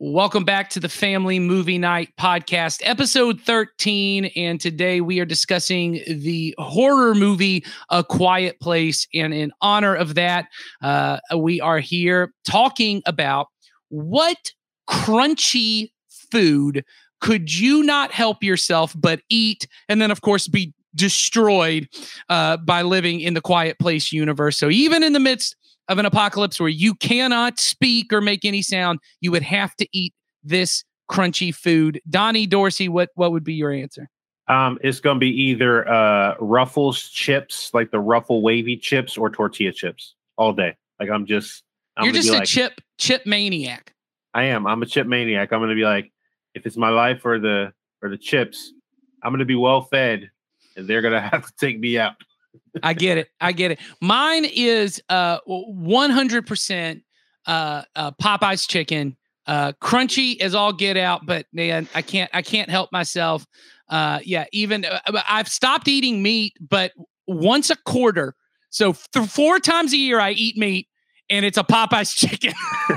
Welcome back to the Family Movie Night podcast, episode 13. And today we are discussing the horror movie A Quiet Place. And in honor of that, uh, we are here talking about what crunchy food could you not help yourself but eat? And then, of course, be destroyed uh, by living in the Quiet Place universe. So even in the midst of an apocalypse where you cannot speak or make any sound, you would have to eat this crunchy food. Donnie Dorsey, what what would be your answer? Um, it's going to be either uh, Ruffles chips, like the Ruffle wavy chips, or tortilla chips all day. Like I'm just, I'm you're just a like, chip chip maniac. I am. I'm a chip maniac. I'm going to be like, if it's my life or the or the chips, I'm going to be well fed, and they're going to have to take me out. I get it. I get it. Mine is uh 100% uh, uh Popeye's chicken. Uh crunchy as all get out, but man, I can't I can't help myself. Uh yeah, even uh, I've stopped eating meat, but once a quarter. So th- four times a year I eat meat and it's a Popeye's chicken.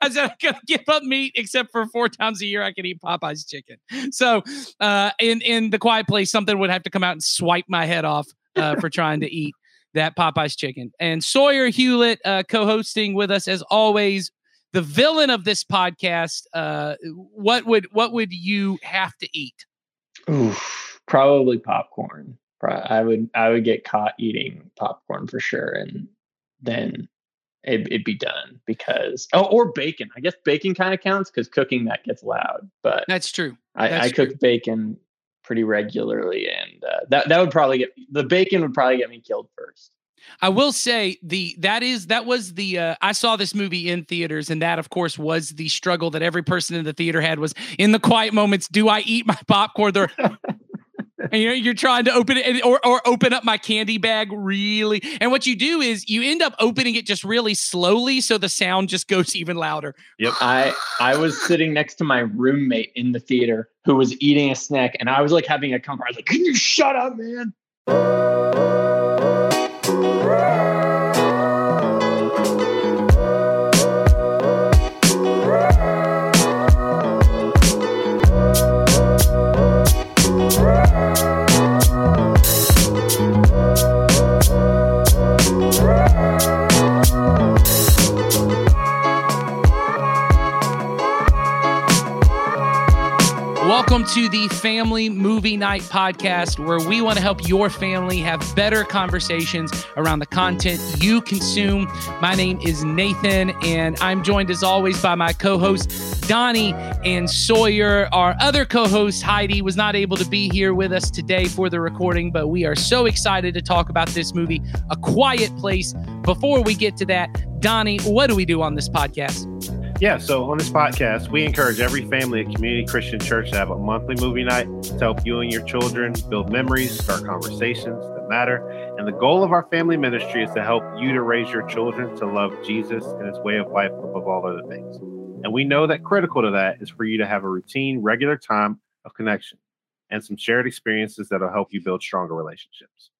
I said I gotta give up meat except for four times a year I can eat Popeye's chicken. So uh, in in the quiet place, something would have to come out and swipe my head off uh, for trying to eat that Popeye's chicken. And Sawyer Hewlett uh, co-hosting with us as always. The villain of this podcast. Uh, what would what would you have to eat? Oof, probably popcorn. I would I would get caught eating popcorn for sure, and then it, would be done because oh or bacon i guess bacon kind of counts because cooking that gets loud but that's true i, I true. cook bacon pretty regularly and uh, that that would probably get the bacon would probably get me killed first. I will say the that is that was the uh, I saw this movie in theaters and that of course was the struggle that every person in the theater had was in the quiet moments do I eat my popcorn? Or and you're, you're trying to open it or, or open up my candy bag really. And what you do is you end up opening it just really slowly. So the sound just goes even louder. Yep. I, I was sitting next to my roommate in the theater who was eating a snack and I was like having a conversation. Like, can you shut up, man? The Family Movie Night podcast, where we want to help your family have better conversations around the content you consume. My name is Nathan, and I'm joined as always by my co hosts, Donnie and Sawyer. Our other co host, Heidi, was not able to be here with us today for the recording, but we are so excited to talk about this movie, A Quiet Place. Before we get to that, Donnie, what do we do on this podcast? Yeah, so on this podcast, we encourage every family at Community Christian Church to have a monthly movie night to help you and your children build memories, start conversations that matter. And the goal of our family ministry is to help you to raise your children to love Jesus and his way of life above all other things. And we know that critical to that is for you to have a routine, regular time of connection and some shared experiences that'll help you build stronger relationships.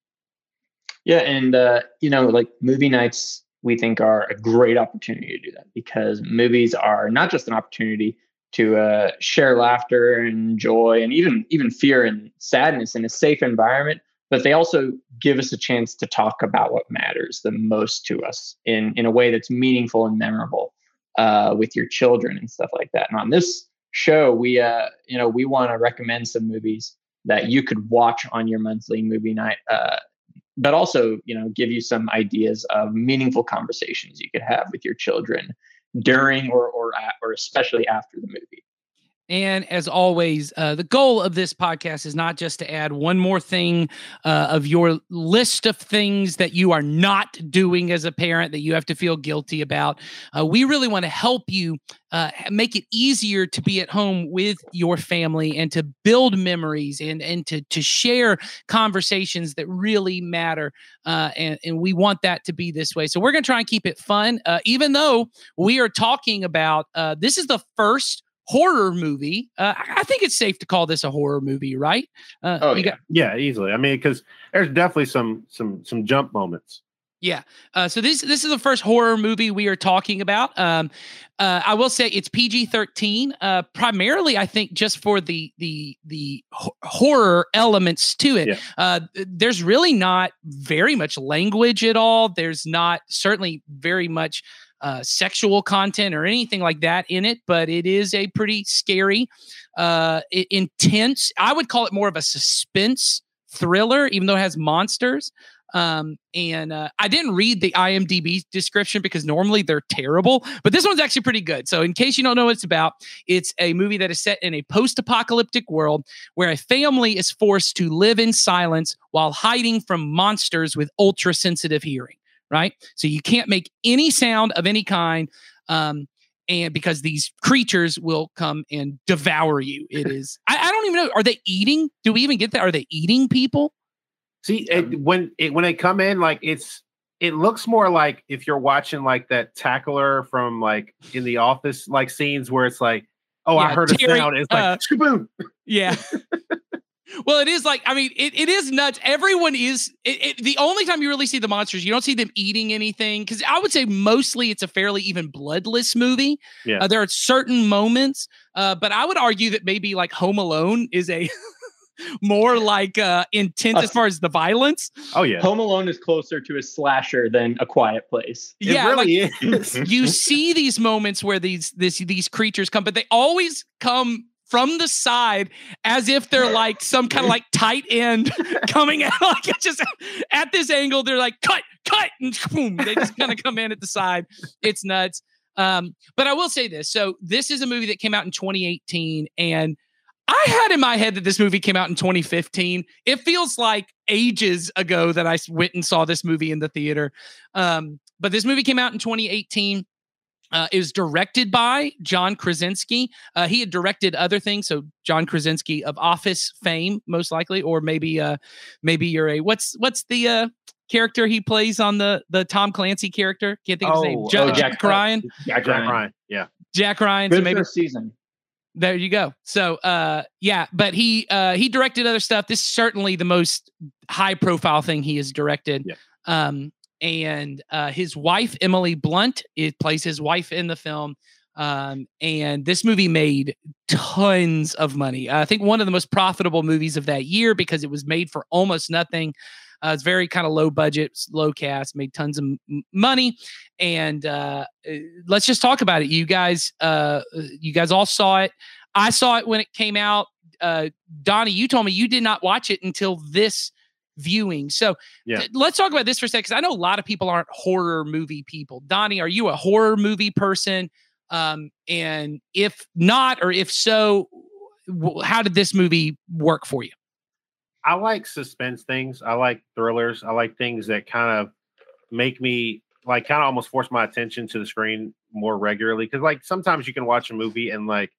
Yeah, and uh, you know, like movie nights we think are a great opportunity to do that because movies are not just an opportunity to uh, share laughter and joy and even even fear and sadness in a safe environment but they also give us a chance to talk about what matters the most to us in in a way that's meaningful and memorable uh, with your children and stuff like that. And on this show we uh you know we want to recommend some movies that you could watch on your monthly movie night uh, but also you know give you some ideas of meaningful conversations you could have with your children during or or or especially after the movie and as always, uh, the goal of this podcast is not just to add one more thing uh, of your list of things that you are not doing as a parent that you have to feel guilty about. Uh, we really want to help you uh, make it easier to be at home with your family and to build memories and, and to, to share conversations that really matter. Uh, and, and we want that to be this way. So we're going to try and keep it fun, uh, even though we are talking about this is the first horror movie. Uh, I think it's safe to call this a horror movie, right? Uh, oh yeah, got- yeah, easily. I mean, because there's definitely some some some jump moments. Yeah. Uh, so this this is the first horror movie we are talking about. Um, uh, I will say it's PG thirteen, uh, primarily I think just for the the the ho- horror elements to it. Yeah. Uh, there's really not very much language at all. There's not certainly very much uh, sexual content or anything like that in it, but it is a pretty scary, uh, intense. I would call it more of a suspense thriller, even though it has monsters. Um, and uh, I didn't read the IMDb description because normally they're terrible, but this one's actually pretty good. So, in case you don't know what it's about, it's a movie that is set in a post apocalyptic world where a family is forced to live in silence while hiding from monsters with ultra sensitive hearing, right? So, you can't make any sound of any kind. Um, and because these creatures will come and devour you, it is. I, I don't even know. Are they eating? Do we even get that? Are they eating people? See, it, when it when they come in, like it's it looks more like if you're watching like that tackler from like in the office, like scenes where it's like, oh, I Yeah, heard a Terry, sound. It's uh, like boom. Yeah. well, it is like I mean, it, it is nuts. Everyone is it, it, the only time you really see the monsters. You don't see them eating anything because I would say mostly it's a fairly even bloodless movie. Yeah. Uh, there are certain moments, uh, but I would argue that maybe like Home Alone is a more like uh, intense as far as the violence. Oh yeah, Home Alone is closer to a slasher than a quiet place. it yeah, like, really is. you see these moments where these this these creatures come, but they always come from the side as if they're like some kind of like tight end coming out like it's just at this angle. They're like cut, cut, and boom, they just kind of come in at the side. It's nuts. Um, but I will say this: so this is a movie that came out in 2018, and I had in my head that this movie came out in 2015. It feels like ages ago that i went and saw this movie in the theater. Um, but this movie came out in 2018. Uh, it was directed by John Krasinski. Uh, he had directed other things, so John Krasinski of Office fame, most likely, or maybe, uh, maybe you're a what's what's the uh, character he plays on the the Tom Clancy character? Can't think of his name. Oh, Ja- uh, Jack Ryan. Jack Jack Ryan. Ryan. Yeah. Jack Ryan. So Good maybe season. there you go. So uh yeah, but he uh he directed other stuff. This is certainly the most high profile thing he has directed. Yeah. Um and uh his wife Emily Blunt it plays his wife in the film. Um and this movie made tons of money. I think one of the most profitable movies of that year because it was made for almost nothing. Uh, it's very kind of low budget, low cast, made tons of m- money, and uh, uh, let's just talk about it. You guys, uh, you guys all saw it. I saw it when it came out. Uh, Donnie, you told me you did not watch it until this viewing. So Yeah. th- let's talk about this for a second. Because I know a lot of people aren't horror movie people. Donnie, are you a horror movie person? Um, and if not, or if so, w- how did this movie work for you? I like suspense things. I like thrillers. I like things that kind of make me like kind of almost force my attention to the screen more regularly. Cause like sometimes you can watch a movie and like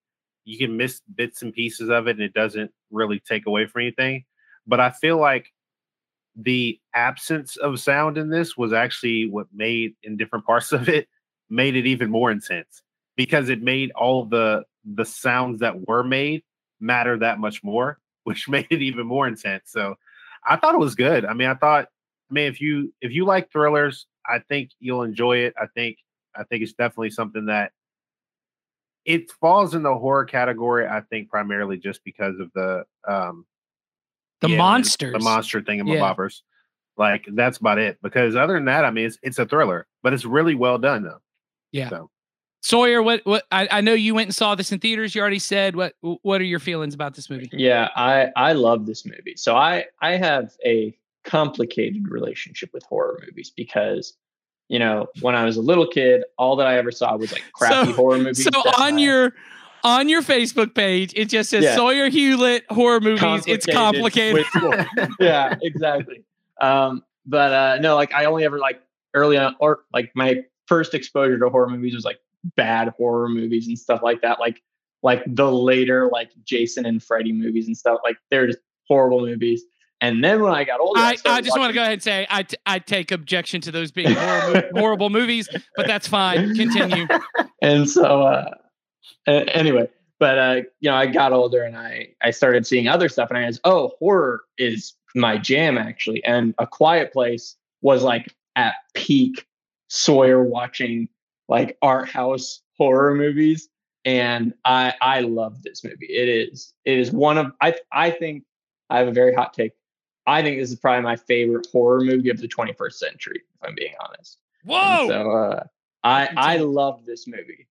you can miss bits and pieces of it and it doesn't really take away from anything. But I feel like the absence of sound in this was actually what made in different parts of it made it even more intense because it made all the the sounds that were made matter that much more which made it even more intense. So I thought it was good. I mean, I thought, I mean, if you if you like thrillers, I think you'll enjoy it. I think I think it's definitely something that it falls in the horror category. I think primarily just because of the um The yeah, monsters. the monster thing in Yeah. bobbers. Like that's about it. Because other than that, I mean, it's it's a thriller, but it's really well done though. Yeah. So Sawyer, what what I, I know you went and saw this in theaters. You already said what what are your feelings about this movie? Yeah, I I love this movie. So I I have a complicated relationship with horror movies because you know when I was a little kid, all that I ever saw was like crappy So- horror movies. So on I- your on your Facebook page, it just says Yeah. Sawyer Hewlett horror movies. It's complicated. yeah, exactly. Um, but uh, no, like I only ever like early on, or like my first exposure to horror movies was like bad horror movies and stuff like that. Like like the later like Jason and Freddy movies and stuff. Like they're just horrible movies. And then when I got older, I, I started just want to go ahead and say I, t- I take objection to those being horror, mo- horrible movies, but that's fine. Continue. and so uh anyway but uh you know i got older and i i started seeing other stuff and i was oh horror is my jam actually and a quiet place was like at peak Sawyer watching like art house horror movies and I I love this movie. It is it is one of I I think I have a very hot take. I think this is probably my favorite horror movie of the 21st century, if I'm being honest. Whoa! And so uh, I I love this movie.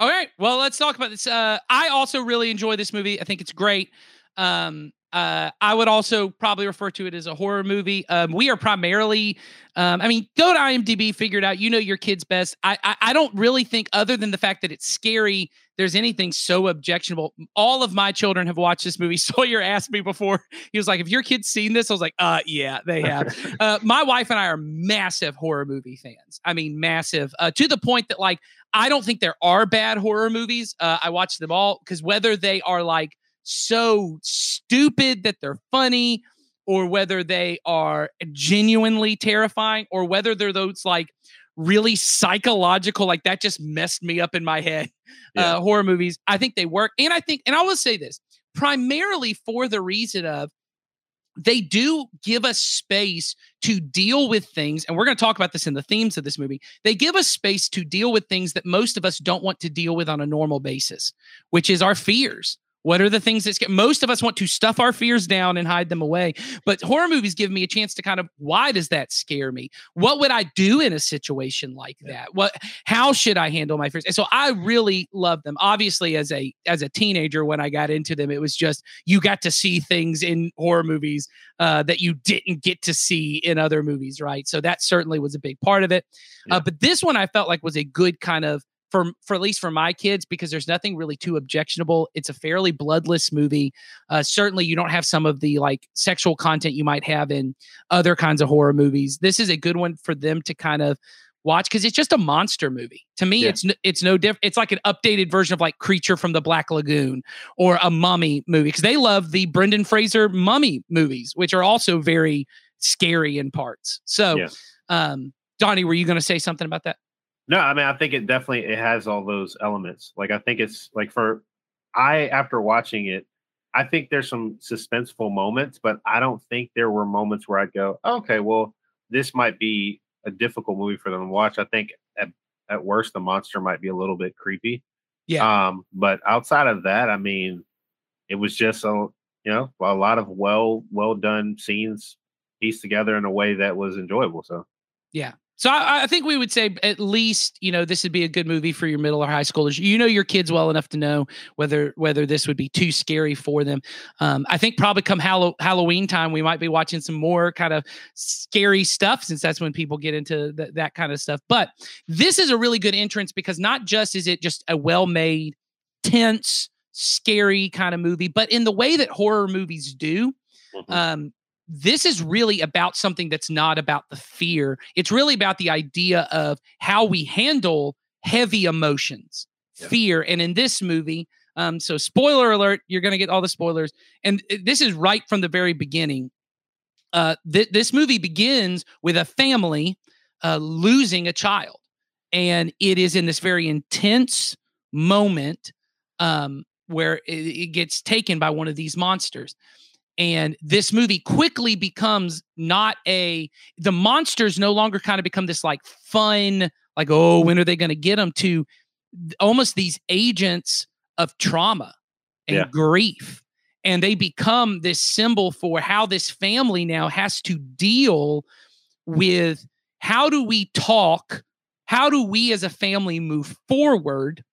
All right, well, let's talk about this. Uh, I also really enjoy this movie. I think it's great. Um, uh, I would also probably refer to it as a horror movie. Um, we are primarily, um, I mean, go to IMDb, figure it out. You know your kids best. I, I, I don't really think, other than the fact that it's scary, there's anything so objectionable. All of my children have watched this movie. Sawyer asked me before. He was like, "Have your kids seen this?" I was like, "Uh, yeah, they have." uh, my wife and I are massive horror movie fans. I mean, massive uh, to the point that like I don't think there are bad horror movies. Uh, I watch them all because whether they are like so stupid that they're funny or whether they are genuinely terrifying or whether they're those like really psychological like that just messed me up in my head yeah. uh, horror movies. I think they work. And i think and i will say this primarily for the reason of they do give us space to deal with things and we're going to talk about this in the themes of this movie. They give us space to deal with things that most of us don't want to deal with on a normal basis which is our fears what are the things that scare? Most of us want to stuff our fears down and hide them away. But horror movies give me a chance to kind of why does that scare me? What would I do in a situation like that? What how should I handle my fears? And so I really love them. Obviously, as a as a teenager, when I got into them, it was just you got to see things in horror movies uh, that you didn't get to see in other movies, right? So that certainly was a big part of it. Uh, yeah. Uh, but this one I felt like was a good kind of for for at least for my kids because there's nothing really too objectionable. It's a fairly bloodless movie. Uh, certainly, you don't have some of the like sexual content you might have in other kinds of horror movies. This is a good one for them to kind of watch because it's just a monster movie. To me, yeah. it's it's no different. It's like an updated version of like Creature from the Black Lagoon or a Mummy movie because they love the Brendan Fraser Mummy movies, which are also very scary in parts. So, yeah. um, Donnie, were you going to say something about that? No, I mean I think it definitely it has all those elements. Like I think it's like for I after watching it, I think there's some suspenseful moments, but I don't think there were moments where I'd go, okay, well, this might be a difficult movie for them to watch. I think at, at worst the monster might be a little bit creepy. Yeah. Um, but outside of that, I mean, it was just a you know a lot of well well done scenes pieced together in a way that was enjoyable. So yeah, so I, I, think we would say at least you know this would be a good movie for your middle or high schoolers. You know your kids well enough to know whether whether this would be too scary for them. Um, I think probably come Hallow- Halloween time we might be watching some more kind of scary stuff since that's when people get into th- that kind of stuff. But this is a really good entrance because not just is it just a well made, tense, scary kind of movie, but in the way that horror movies do. Mm-hmm. Um, this is really about something that's not about the fear. It's really about the idea of how we handle heavy emotions, yeah. fear. And in this movie, um, so spoiler alert, you're going to get all the spoilers. And this is right from the very beginning. Uh, th- this movie begins with a family uh, losing a child. And it is in this very intense moment um, where it, it gets taken by one of these monsters and this movie quickly becomes not a the monsters no longer kind of become this like fun like oh when are they going to get them to almost these agents of trauma and yeah. grief and they become this symbol for how this family now has to deal with how do we talk how do we as a family move forward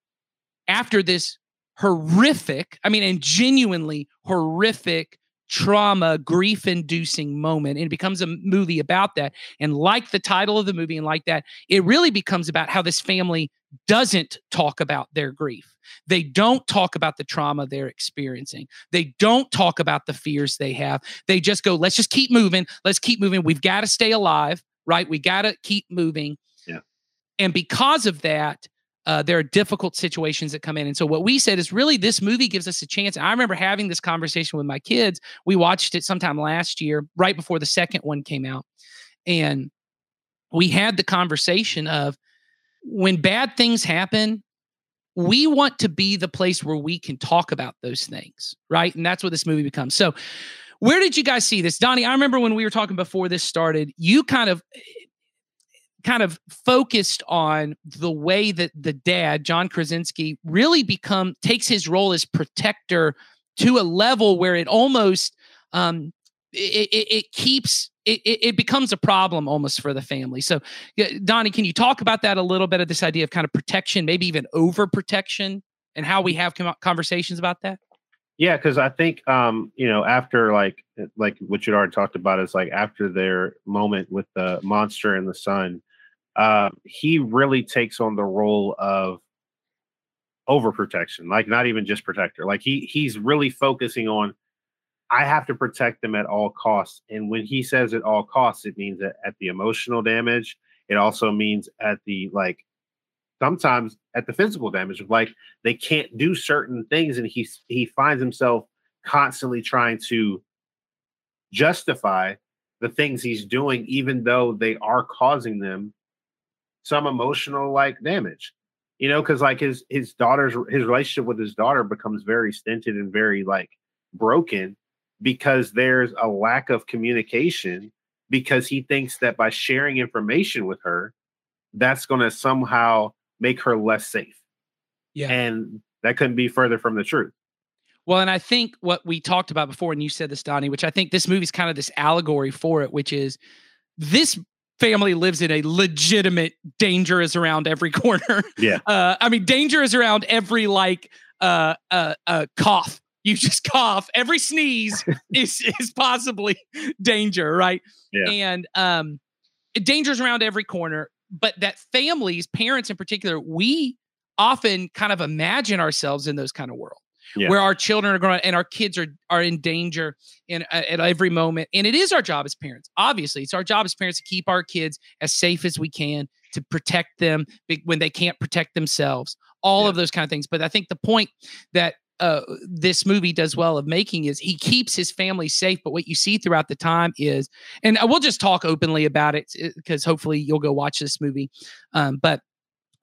after this horrific i mean and genuinely horrific trauma, grief inducing moment. And it becomes a movie about that. And like the title of the movie and like that, it really becomes about how this family doesn't talk about their grief. They don't talk about the trauma they're experiencing. They don't talk about the fears they have. They just go, let's just keep moving. Let's keep moving. We've got to stay alive, right? We got to keep moving. Yeah. And because of that, uh, there are difficult situations that come in. And so what we said is really this movie gives us a chance. I remember having this conversation with my kids. We watched it sometime last year, right before the second one came out. And we had the conversation of when bad things happen, we want to be the place where we can talk about those things, right? And that's what this movie becomes. So, where did you guys see this? Donnie, I remember when we were talking before this started, you kind of kind of focused on the way that the dad, John Krasinski, really become takes his role as protector to a level where it almost um, it, it, it keeps it, it becomes a problem almost for the family. So, Donnie, can you talk about that a little bit of this idea of kind of protection, maybe even overprotection, and how we have conversations about that? Yeah, because I think um, you know after like like what you'd already talked about is like after their moment with the monster and the son, uh, he really takes on the role of overprotection, like not even just protector. Like he he's really focusing on I have to protect them at all costs. And when he says at all costs, it means that at the emotional damage. It also means at the like sometimes at the physical damage of like they can't do certain things and he he finds himself constantly trying to justify the things he's doing even though they are causing them some emotional like damage you know because like his his daughter's his relationship with his daughter becomes very stinted and very like broken because there's a lack of communication because he thinks that by sharing information with her that's going to somehow make her less safe. Yeah. And that couldn't be further from the truth. Well, and I think what we talked about before, and you said this, Donnie, which I think this movie's kind of this allegory for it, which is this family lives in a legitimate danger is around every corner. Yeah. Uh, I mean, danger is around every like uh, uh, uh, cough. You just cough. Every sneeze is is possibly danger, right? Yeah. And um, danger's around every corner. But that families, parents in particular, we often kind of imagine ourselves in those kind of worlds yeah. where our children are growing and our kids are are in danger in uh, at every moment. And it is our job as parents. Obviously, it's our job as parents to keep our kids as safe as we can, to protect them when they can't protect themselves. All yeah. of those kind of things. But I think the point that uh, this movie does well of making is he keeps his family safe. But what you see throughout the time is, and we'll just talk openly about it because hopefully you'll go watch this movie. Um, but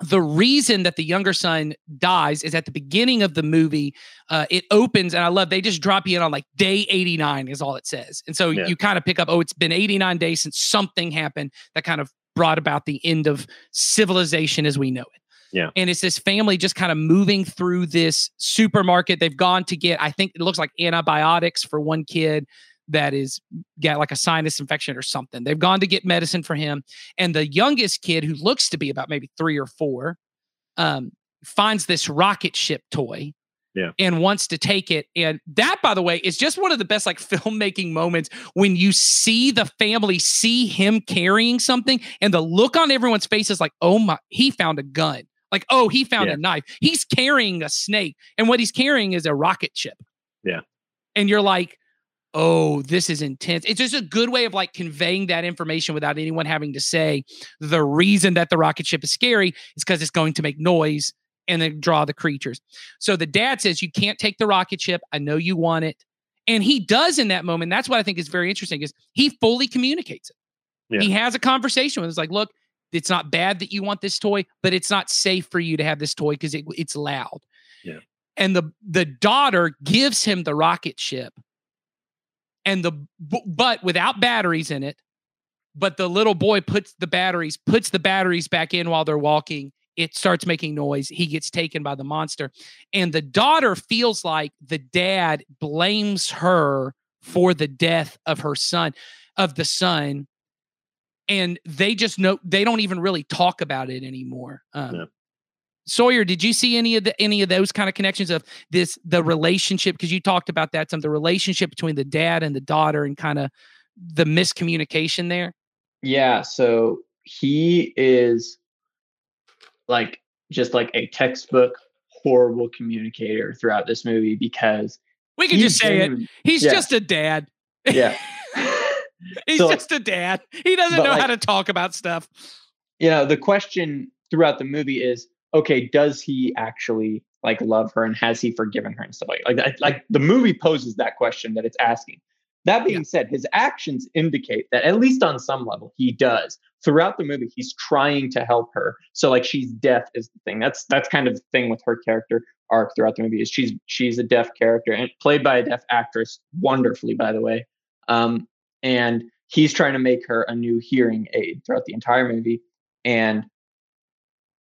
the reason that the younger son dies is at the beginning of the movie uh, it opens and i love they just drop you in on like day 89 is all it says and so yeah. you kind of pick up oh it's been 89 days since something happened that kind of brought about the end of civilization as we know it yeah. And it's this family just kind of moving through this supermarket. They've gone to get, I think it looks like antibiotics for one kid that is got like a sinus infection or something. They've gone to get medicine for him. And the youngest kid, who looks to be about maybe three or four, um, finds this rocket ship toy. Yeah. And wants to take it. And that, by the way, is just one of the best like filmmaking moments when you see the family see him carrying something and the look on everyone's face is like, oh my, he found a gun. Like, oh, he found yeah. a knife. He's carrying a snake. And what he's carrying is a rocket ship. Yeah. And you're like, oh, this is intense. It's just a good way of like conveying that information without anyone having to say the reason that the rocket ship is scary is because it's going to make noise and then draw the creatures. So the dad says, You can't take the rocket ship. I know you want it. And he does in that moment. That's what I think is very interesting is he fully communicates it. Yeah. He has a conversation with us like, look, it's not bad that you want this toy, but it's not safe for you to have this toy because it, it's loud. Yeah. And the the daughter gives him the rocket ship and the but without batteries in it but the little boy puts the batteries puts the batteries back in while they're walking it starts making noise he gets taken by the monster and the daughter feels like the dad blames her for the death of her son of the son and they just know they don't even really talk about it anymore um, yeah. Sawyer, did you see any of the any of those kind of connections of this the relationship? Because you talked about that some the relationship between the dad and the daughter and kind of the miscommunication there. Yeah, so he is like just like a textbook horrible communicator throughout this movie because we can just say it. He's yeah. just a dad. Yeah. he's so, just a dad. He doesn't know like, how to talk about stuff. You know, the question throughout the movie is okay, does he actually like love her and has he forgiven her and stuff like like like the movie poses that question that it's asking. That being yeah. said, his actions indicate that at least on some level he does. Throughout the movie, he's trying to help her. So like she's deaf is the thing. That's that's kind of the thing with her character arc throughout the movie is she's she's a deaf character and played by a deaf actress wonderfully, by the way. Um, and he's trying to make her a new hearing aid throughout the entire movie. and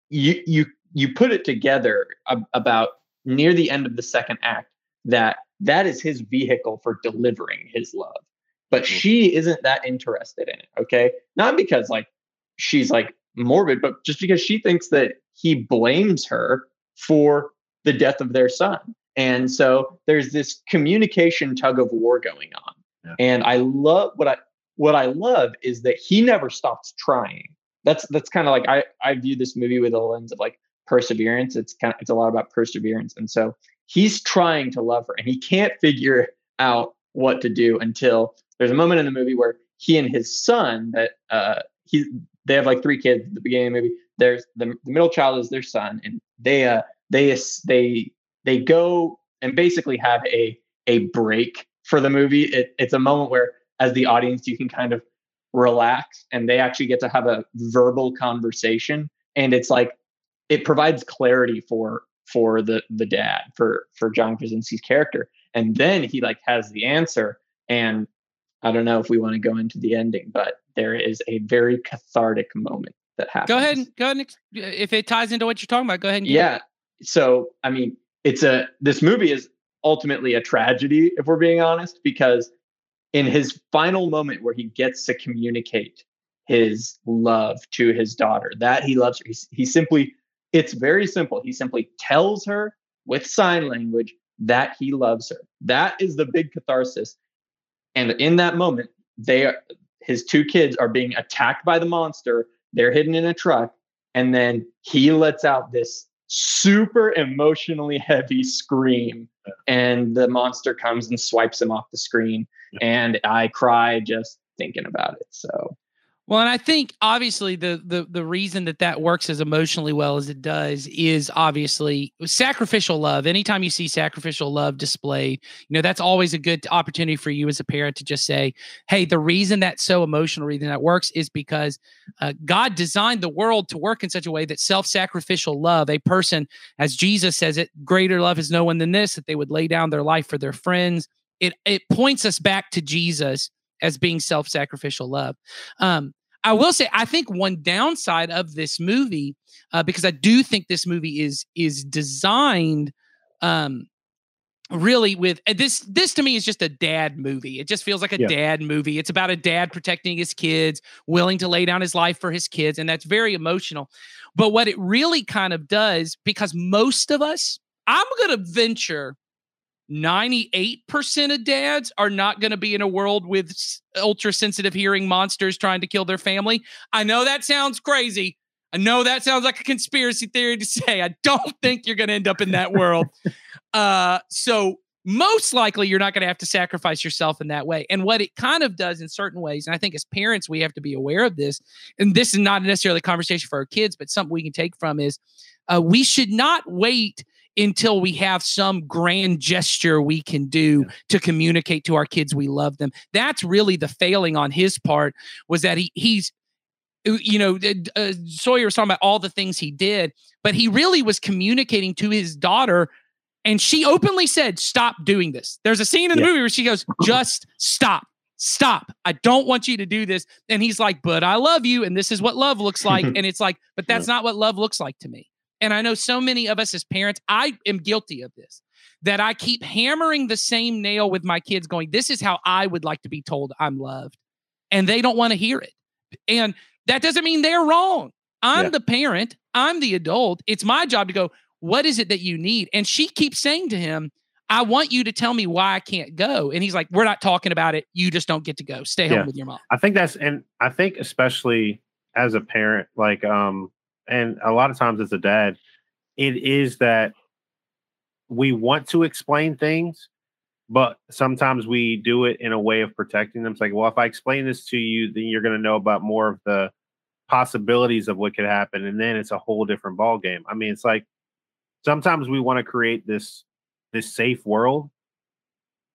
you you you put it together about near the end of the second act that that is his vehicle for delivering his love. But mm-hmm. she isn't that interested in it okay? Not because like she's like morbid but just because she thinks that he blames her for the death of their son. And so there's this communication tug of war going on. Yeah. and i love what i what i love is that he never stops trying. That's that's kind of like i i view this movie with a lens of like perseverance it's kind of it's a lot about perseverance. And so he's trying to love her and he can't figure out what to do until there's a moment in the movie where he and his son that uh he they have like three kids at the beginning of the movie. There's the, the middle child is their son and they uh they they they go and basically have a a break for the movie. It, it's a moment where as the audience you can kind of relax and they actually get to have a verbal conversation. And it's like it provides clarity for for the the dad for for John Krasinski's character, and then he like has the answer. And I don't know if we want to go into the ending, but there is a very cathartic moment that happens. Go ahead and go ahead and if it ties into what you're talking about, go ahead and yeah. It. So I mean, it's a this movie is ultimately a tragedy if we're being honest because in his final moment where he gets to communicate his love to his daughter that he loves her he, he simply it's very simple. He simply tells her with sign language that he loves her. That is the big catharsis. And in that moment, they are, his two kids are being attacked by the monster. They're hidden in a truck. And then he lets out this super emotionally heavy scream. And the monster comes and swipes him off the screen. And I cry just thinking about it. So well, and I think obviously the the the reason that that works as emotionally well as it does is obviously sacrificial love. Anytime you see sacrificial love displayed, you know that's always a good opportunity for you as a parent to just say, "Hey, the reason that's so emotional, reason that works is because uh, God designed the world to work in such a way that self-sacrificial love, a person, as Jesus says it, greater love is no one than this, that they would lay down their life for their friends." It it points us back to Jesus as being self-sacrificial love. Um, I will say, I think one downside of this movie, uh, because I do think this movie is is designed um, really with this. This to me is just a dad movie. It just feels like a yeah. dad movie. It's about a dad protecting his kids, willing to lay down his life for his kids, and that's very emotional. But what it really kind of does, because most of us, I'm going to venture 98% of dads are not going to be in a world with ultra sensitive hearing monsters trying to kill their family. I know that sounds crazy. I know that sounds like a conspiracy theory to say. I don't think you're going to end up in that world. uh, so, most likely, you're not going to have to sacrifice yourself in that way. And what it kind of does in certain ways, and I think as parents, we have to be aware of this. And this is not necessarily a conversation for our kids, but something we can take from is uh, we should not wait until we have some grand gesture we can do to communicate to our kids we love them. That's really the failing on his part was that he he's uh, you know uh, Sawyer was talking about all the things he did, but he really was communicating to his daughter and she openly said stop doing this. There's a scene in the yeah. movie where she goes just stop. Stop. I don't want you to do this. And he's like, but I love you. And this is what love looks like. and it's like, but that's not what love looks like to me. And I know so many of us as parents, I am guilty of this, that I keep hammering the same nail with my kids, going, This is how I would like to be told I'm loved. And they don't want to hear it. And that doesn't mean they're wrong. I'm yeah. the parent, I'm the adult. It's my job to go, What is it that you need? And she keeps saying to him, I want you to tell me why I can't go. And he's like, We're not talking about it. You just don't get to go. Stay yeah. home with your mom. I think that's, and I think especially as a parent, like, um, and a lot of times as a dad, it is that we want to explain things, but sometimes we do it in a way of protecting them. It's like, well, if I explain this to you, then you're going to know about more of the possibilities of what could happen, and then it's a whole different ball game. I mean, it's like sometimes we want to create this this safe world,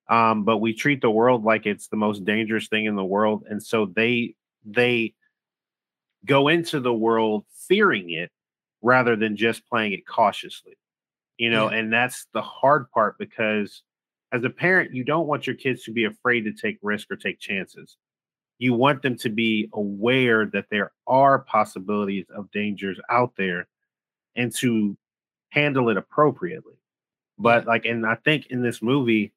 um, but we treat the world like it's the most dangerous thing in the world, and so they they go into the world fearing it rather than just playing it cautiously. You know, yeah. and that's the hard part because as a parent, you don't want your kids to be afraid to take risk or take chances. you want them to be aware that there are possibilities of dangers out there and to handle it appropriately. But like, and I think in this movie,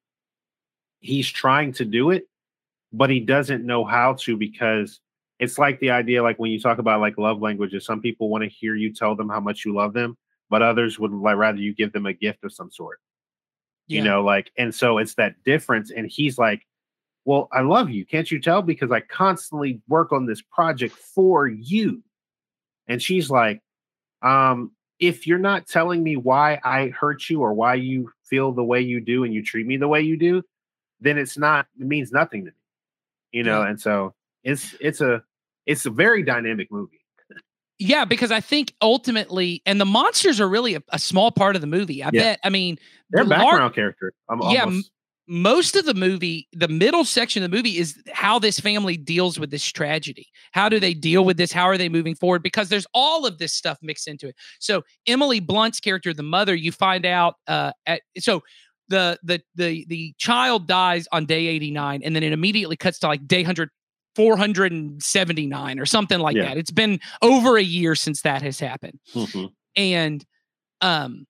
he's trying to do it, but he doesn't know how to because it's like the idea, like when you talk about like love languages, some people want to hear you tell them how much you love them, but others would like rather you give them a gift of some sort. Yeah. You know, like, and so it's that difference. And he's like, Well, I love you. Can't you tell? Because I constantly work on this project for you. And she's like, um, if you're not telling me why I hurt you or why you feel the way you do and you treat me the way you do, then it's not it means nothing to me. You know, yeah. and so it's it's a it's a very dynamic movie. Yeah, because I think ultimately, and the monsters are really a, a small part of the movie. I yeah. bet. I mean, they're the background lar- character. I'm yeah, almost- most of the movie, the middle section of the movie is how this family deals with this tragedy. How do they deal with this? How are they moving forward? Because there's all of this stuff mixed into it. So Emily Blunt's character, the mother, you find out uh, at so the the the the child dies on day 89 and then it immediately cuts to like day 100 479 or something like yeah. that. It's been over a year since that has happened. Mm-hmm. And um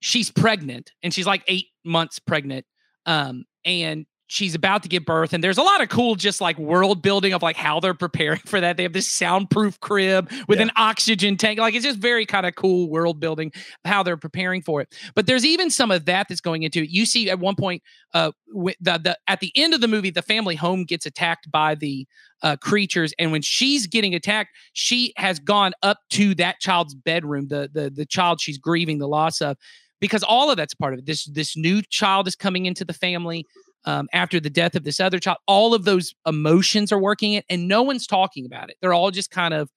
she's pregnant and she's like 8 months pregnant. Um and she's about to give birth and there's a lot of cool just like world building of like how they're preparing for that. They have this soundproof crib with yeah. an oxygen tank. Like it's just very kind of cool world building how they're preparing for it. But there's even some of that that's going into it. You see at one point uh the, the at the end of the movie the family home gets attacked by the uh, creatures and when she's getting attacked she has gone up to that child's bedroom the the the child she's grieving the loss of because all of that's part of it. This this new child is coming into the family um, after the death of this other child. All of those emotions are working it, and no one's talking about it. They're all just kind of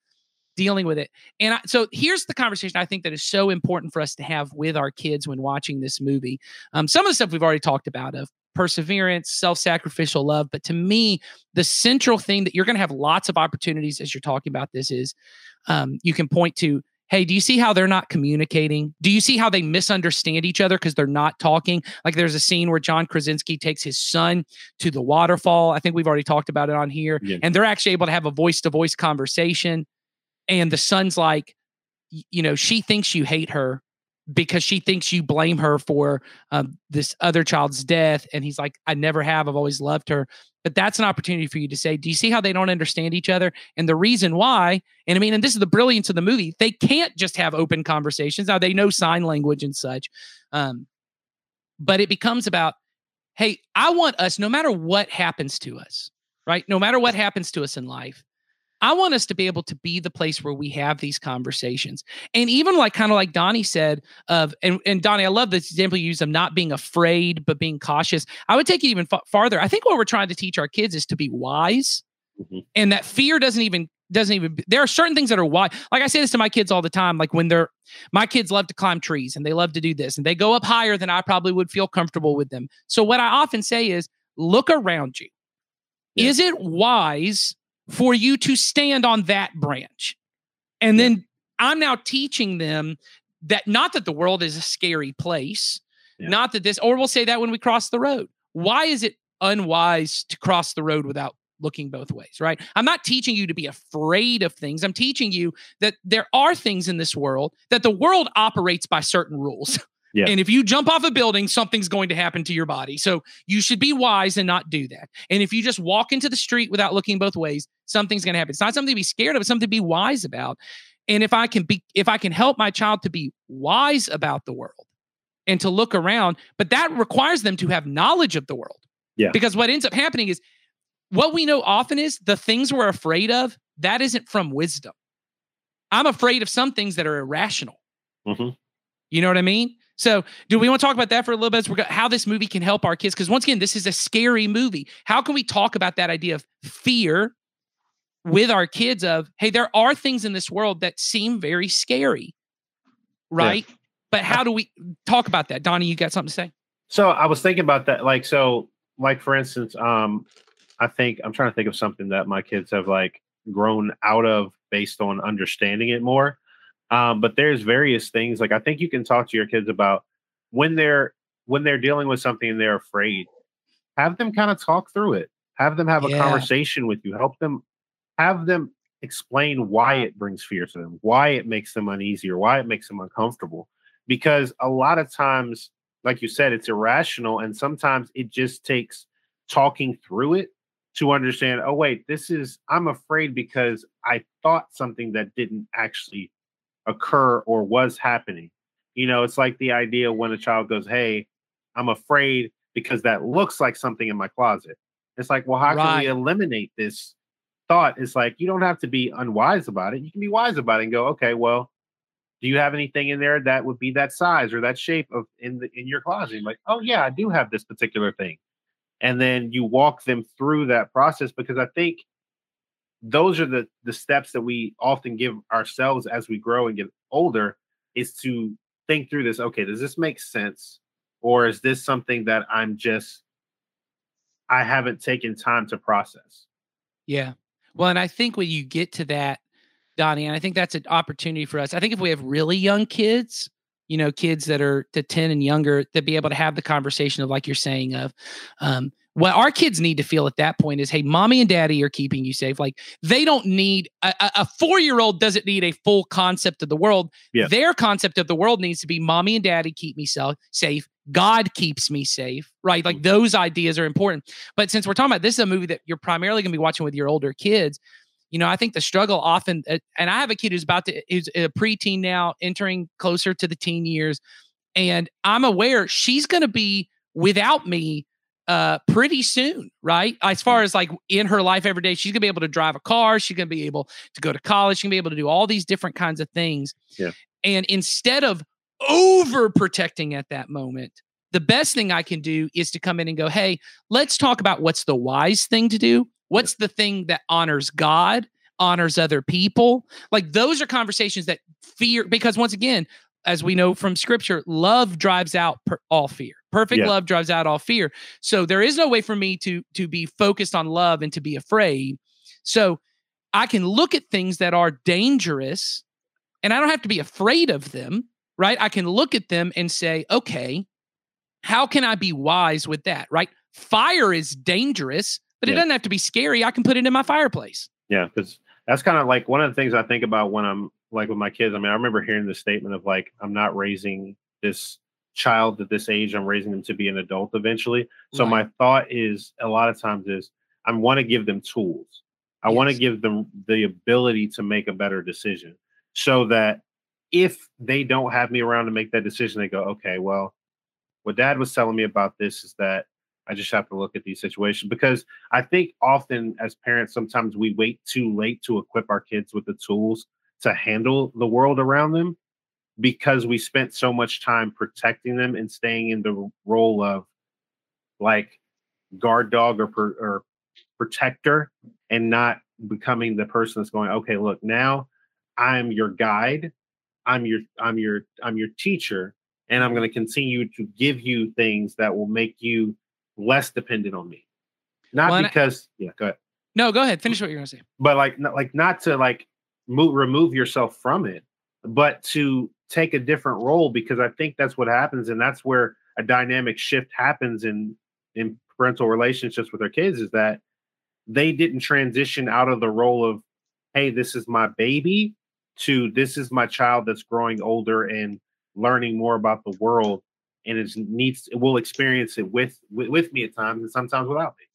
dealing with it. And I, so here's the conversation I think that is so important for us to have with our kids when watching this movie. Um, some of the stuff we've already talked about of perseverance, self-sacrificial love, but to me, the central thing that you're going to have lots of opportunities as you're talking about this is um, you can point to hey, do you see how they're not communicating? Do you see how they misunderstand each other because they're not talking? Like there's a scene where John Krasinski takes his son to the waterfall. I think we've already talked about it on here. Yeah. And they're actually able to have a voice to voice conversation. And the son's like, you know, she thinks you hate her because she thinks you blame her for um, this other child's death. And he's like, I never have. I've always loved her. But that's an opportunity for you to say, do you see how they don't understand each other? And the reason why, and I mean, and this is the brilliance of the movie, they can't just have open conversations. Now they know sign language and such. Um, but it becomes about, hey, I want us, no matter what happens to us, right? No matter what happens to us in life, I want us to be able to be the place where we have these conversations. And even like kind of like Donnie said of and, and Donnie, I love this example you use of not being afraid but being cautious. I would take it even f- farther. I think what we're trying to teach our kids is to be wise. Mm-hmm. And that fear doesn't even doesn't even there are certain things that are why like i say this to my kids all the time like when they're my kids love to climb trees and they love to do this and they go up higher than i probably would feel comfortable with them so what i often say is look around you yeah. is it wise for you to stand on that branch. And then I'm now teaching them that not that the world is a scary place, yeah. not that this, or we'll say that when we cross the road. Why is it unwise to cross the road without looking both ways, right? I'm not teaching you to be afraid of things. I'm teaching you that there are things in this world that the world operates by certain rules. Yeah. And if you jump off a building, something's going to happen to your body. So you should be wise and not do that. And if you just walk into the street without looking both ways, something's going to happen. It's not something to be scared of, it's something to be wise about. And if I can be if I can help my child to be wise about the world and to look around, but that requires them to have knowledge of the world. Yeah. Because what ends up happening is what we know often is the things we're afraid of, that isn't from wisdom. I'm afraid of some things that are irrational. Mm-hmm. You know what I mean? So, do we want to talk about that for a little bit? So how this movie can help our kids? Because once again, this is a scary movie. How can we talk about that idea of fear with our kids? Of hey, there are things in this world that seem very scary, right? Yeah. But how do we talk about that? Donnie, you got something to say? So I was thinking about that. Like, so, like for instance, um, I think I'm trying to think of something that my kids have like grown out of based on understanding it more. Um, but there's various things like I think you can talk to your kids about when they're when they're dealing with something and they're afraid. Have them kind of talk through it. Have them have a Yeah. conversation with you. Help them have them explain why it brings fear to them, why it makes them uneasy, or why it makes them uncomfortable. Because a lot of times, like you said, it's irrational, and sometimes it just takes talking through it to understand. Oh, wait, this is I'm afraid because I thought something that didn't actually occur or was happening. You know, it's like the idea when a child goes, Hey, I'm afraid because that looks like something in my closet. It's like, well, how can we eliminate this thought? It's like you don't have to be unwise about it. You can be wise about it and go, okay, well, do you have anything in there that would be that size or that shape of in the in your closet? Like, oh yeah, I do have this particular thing. And then you walk them through that process because I think those are the the steps that we often give ourselves as we grow and get older is to think through this okay does this make sense or is this something that i'm just i haven't taken time to process Yeah. Well, and I think when you get to that, Donnie, and I think that's an opportunity for us. I think if we have really young kids, you know, kids that are to 10 and younger, to be able to have the conversation of like you're saying of um what our kids need to feel at that point is, hey, mommy and daddy are keeping you safe. Like they don't need a, a- four-year-old doesn't need a full concept of the world. Yeah. Their concept of the world needs to be mommy and daddy keep me so safe. God keeps me safe, right? Like those ideas are important. But since we're talking about this is a movie that you're primarily going to be watching with your older kids, you know, I think the struggle often, uh, and I have a kid who's about to, who's a preteen now, entering closer to the teen years, and I'm aware she's going to be without me uh pretty soon right? As far as like in her life every day she's gonna be able to drive a car she's gonna be able to go to college she's gonna be able to do all these different kinds of things. Yeah. and instead of over protecting at that moment the best thing i can do is to come in and go hey let's talk about what's the wise thing to do. What's the thing that honors god honors other people? Like those are conversations that fear because once again as we know from scripture love drives out per, all fear perfect Yeah. love drives out all fear. So there is no way for me to to be focused on love and to be afraid. So i can look at things that are dangerous and i don't have to be afraid of them right? I can look at them and say okay how can i be wise with that? Right? Fire is dangerous but it Yeah. doesn't have to be scary. I can put it in my fireplace. Yeah because that's kind of like one of the things i think about when i'm like with my kids. I mean i remember hearing the statement of like i'm not raising this child at this age i'm raising them to be an adult eventually. So Right. my thought is a lot of times is i want to give them tools. I want to give them the ability to make a better decision so that if they don't have me around to make that decision they go okay well what dad was telling me about this is that i just have to look at these situations. Because i think often as parents sometimes we wait too late to equip our kids with the tools to handle the world around them because we spent so much time protecting them and staying in the role of like guard dog or, per, or protector and not becoming the person that's going okay look now i'm your guide i'm your i'm your i'm your teacher and i'm going to continue to give you things that will make you less dependent on me. Not Well, and I- because yeah go ahead. No go ahead finish what you're going to say. But like not, like not to like move remove yourself from it but to take a different role because i think that's what happens and that's where a dynamic shift happens in in parental relationships with their kids is that they didn't transition out of the role of hey this is my baby to this is my child that's growing older and learning more about the world and it needs will experience it with, with with me at times and sometimes without me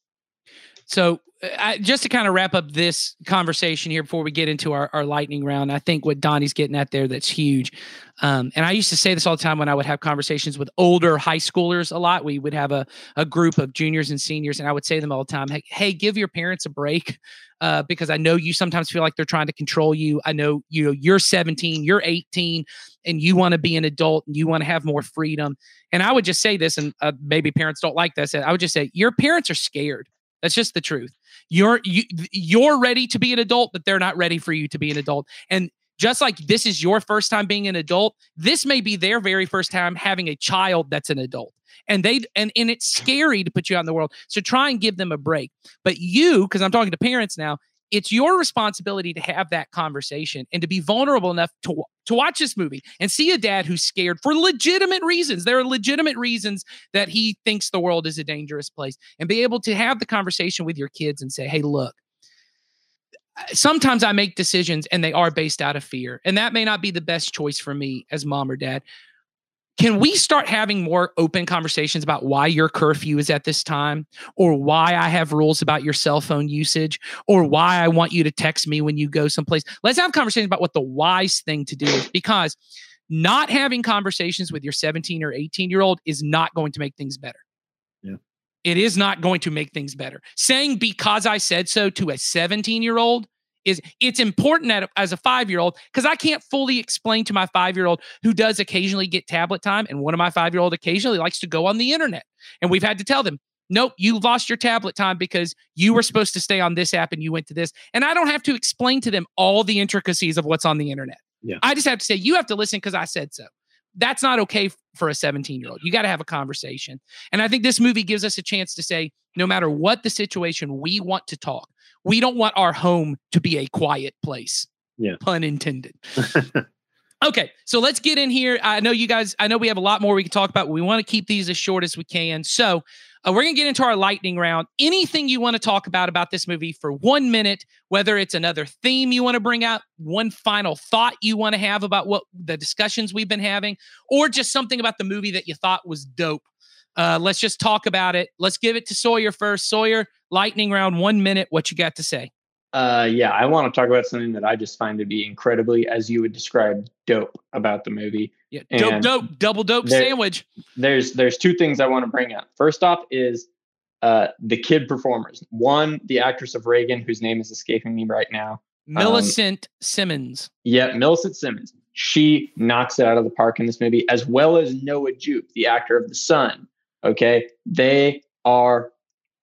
So, uh, I, just to kind of wrap up this conversation here before we get into our, our lightning round, I think what Donnie's getting at there that's huge. Um, and I used to say this all the time when I would have conversations with older high schoolers a lot. We would have a, a group of juniors and seniors, and I would say them all the time, hey, hey give your parents a break. Uh, because I know you sometimes feel like they're trying to control you. I know you know you're 17, you're 18, and you want to be an adult and you want to have more freedom. And I would just say this, and uh, maybe parents don't like this. I would just say your parents are scared. That's just the truth. You're you you're ready to be an adult, but they're not ready for you to be an adult. And just like this is your first time being an adult, this may be their very first time having a child that's an adult. And they and and it's scary to put you out in the world. So try and give them a break. But you, because I'm talking to parents now, it's your responsibility to have that conversation and to be vulnerable enough to to watch this movie and see a dad who's scared for legitimate reasons. There are legitimate reasons that he thinks the world is a dangerous place and be able to have the conversation with your kids and say, "Hey, look, sometimes I make decisions and they are based out of fear. And that may not be the best choice for me as mom or dad. Can we start having more open conversations about why your curfew is at this time, or why I have rules about your cell phone usage, or why I want you to text me when you go someplace? Let's have conversations about what the wise thing to do is because not having conversations with your 17 or 18 year old is not going to make things better. Yeah. It is not going to make things better. Saying because I said so to a 17 year old is it's important that as a five year old because I can't fully explain to my five year old who does occasionally get tablet time, and one of my five year old occasionally likes to go on the internet, and we've had to tell them. Nope, you lost your tablet time because you were supposed to stay on this app and you went to this. And I don't have to explain to them all the intricacies of what's on the internet. Yeah. I just have to say, you have to listen because I said so. That's not okay for a 17 year old. You got to have a conversation. And I think this movie gives us a chance to say, no matter what the situation, we want to talk we don't want our home to be a quiet place. Yeah. Pun intended. okay, so let's get in here. I know you guys, I know we have a lot more we can talk about. We want to keep these as short as we can. So uh, we're going to get into our lightning round. Anything you want to talk about about this movie for one minute, whether it's another theme you want to bring out, one final thought you want to have about what the discussions we've been having, or just something about the movie that you thought was dope. Uh, let's just talk about it. Let's give it to Sawyer first. Sawyer, lightning round, one minute. What you got to say? Uh, yeah, I want to talk about something that I just find to be incredibly, as you would describe, dope about the movie. Yeah, dope, and dope, double dope there, sandwich. There's there's two things I want to bring up. First off is uh, the kid performers. One, the actress of Regan, whose name is escaping me right now. Millicent um, Simmonds. Yeah, Millicent Simmonds. She knocks it out of the park in this movie, as well as Noah Jupe, the actor of The Son. Okay. They are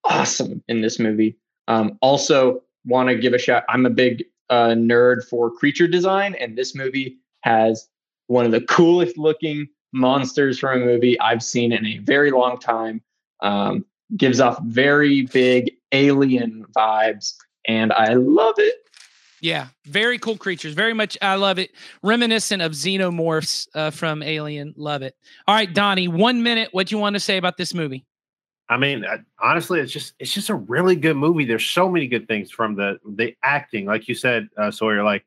awesome in this movie. Um, also, want to give a shout. I'm a big uh, nerd for creature design, and this movie has one of the coolest looking monsters from a movie I've seen in a very long time. Um, gives off very big alien vibes, and I love it. Yeah, very cool creatures. Very much, I love it. Reminiscent of xenomorphs uh, from Alien. Love it. All right, Donnie, one minute. What do you want to say about this movie? I mean, honestly, it's just it's just a really good movie. There's so many good things from the the acting, like you said, uh, Sawyer. Like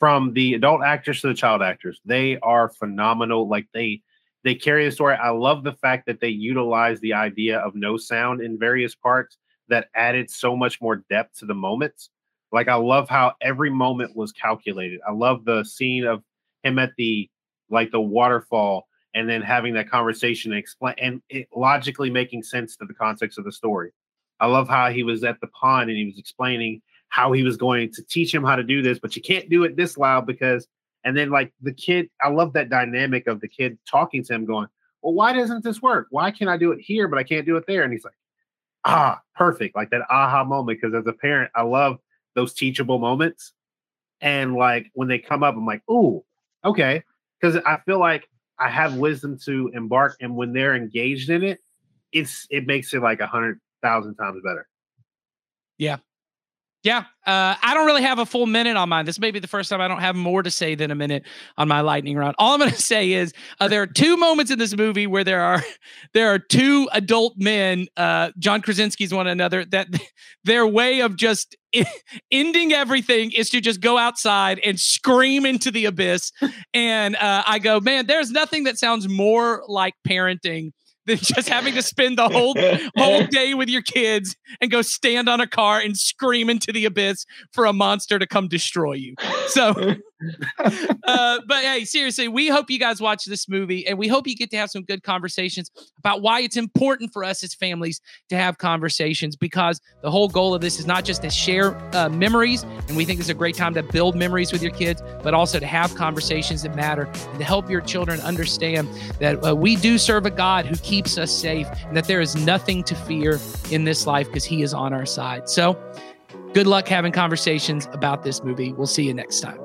from the adult actors to the child actors, they are phenomenal. Like they they carry the story. I love the fact that they utilize the idea of no sound in various parts that added so much more depth to the moments. Like I love how every moment was calculated. I love the scene of him at the like the waterfall and then having that conversation and explain and it logically making sense to the context of the story. I love how he was at the pond and he was explaining how he was going to teach him how to do this, but you can't do it this loud because and then like the kid, I love that dynamic of the kid talking to him going, Well, why doesn't this work? Why can't I do it here, but I can't do it there? And he's like, Ah, perfect. Like that aha moment. Because as a parent, I love those teachable moments. And like when they come up, I'm like, ooh, okay. Because I feel like I have wisdom to embark, and when they're engaged in it, it's it makes it like a hundred thousand times better. Yeah, yeah, uh, I don't really have a full minute on mine. This may be the first time I don't have more to say than a minute on my lightning round. All I'm going to say is uh, there are two moments in this movie where there are there are two adult men, uh, John Krasinski's one another, that their way of just ending everything is to just go outside and scream into the abyss. And uh, I go, man, there's nothing that sounds more like parenting than just having to spend the whole whole day with your kids and go stand on a car and scream into the abyss for a monster to come destroy you. So, uh, but hey, seriously, we hope you guys watch this movie and we hope you get to have some good conversations about why it's important for us as families to have conversations because the whole goal of this is not just to share uh, memories, and we think it's a great time to build memories with your kids, but also to have conversations that matter and to help your children understand that uh, we do serve a God who keeps us safe and that there is nothing to fear in this life because he is on our side. So, good luck having conversations about this movie. We'll see you next time.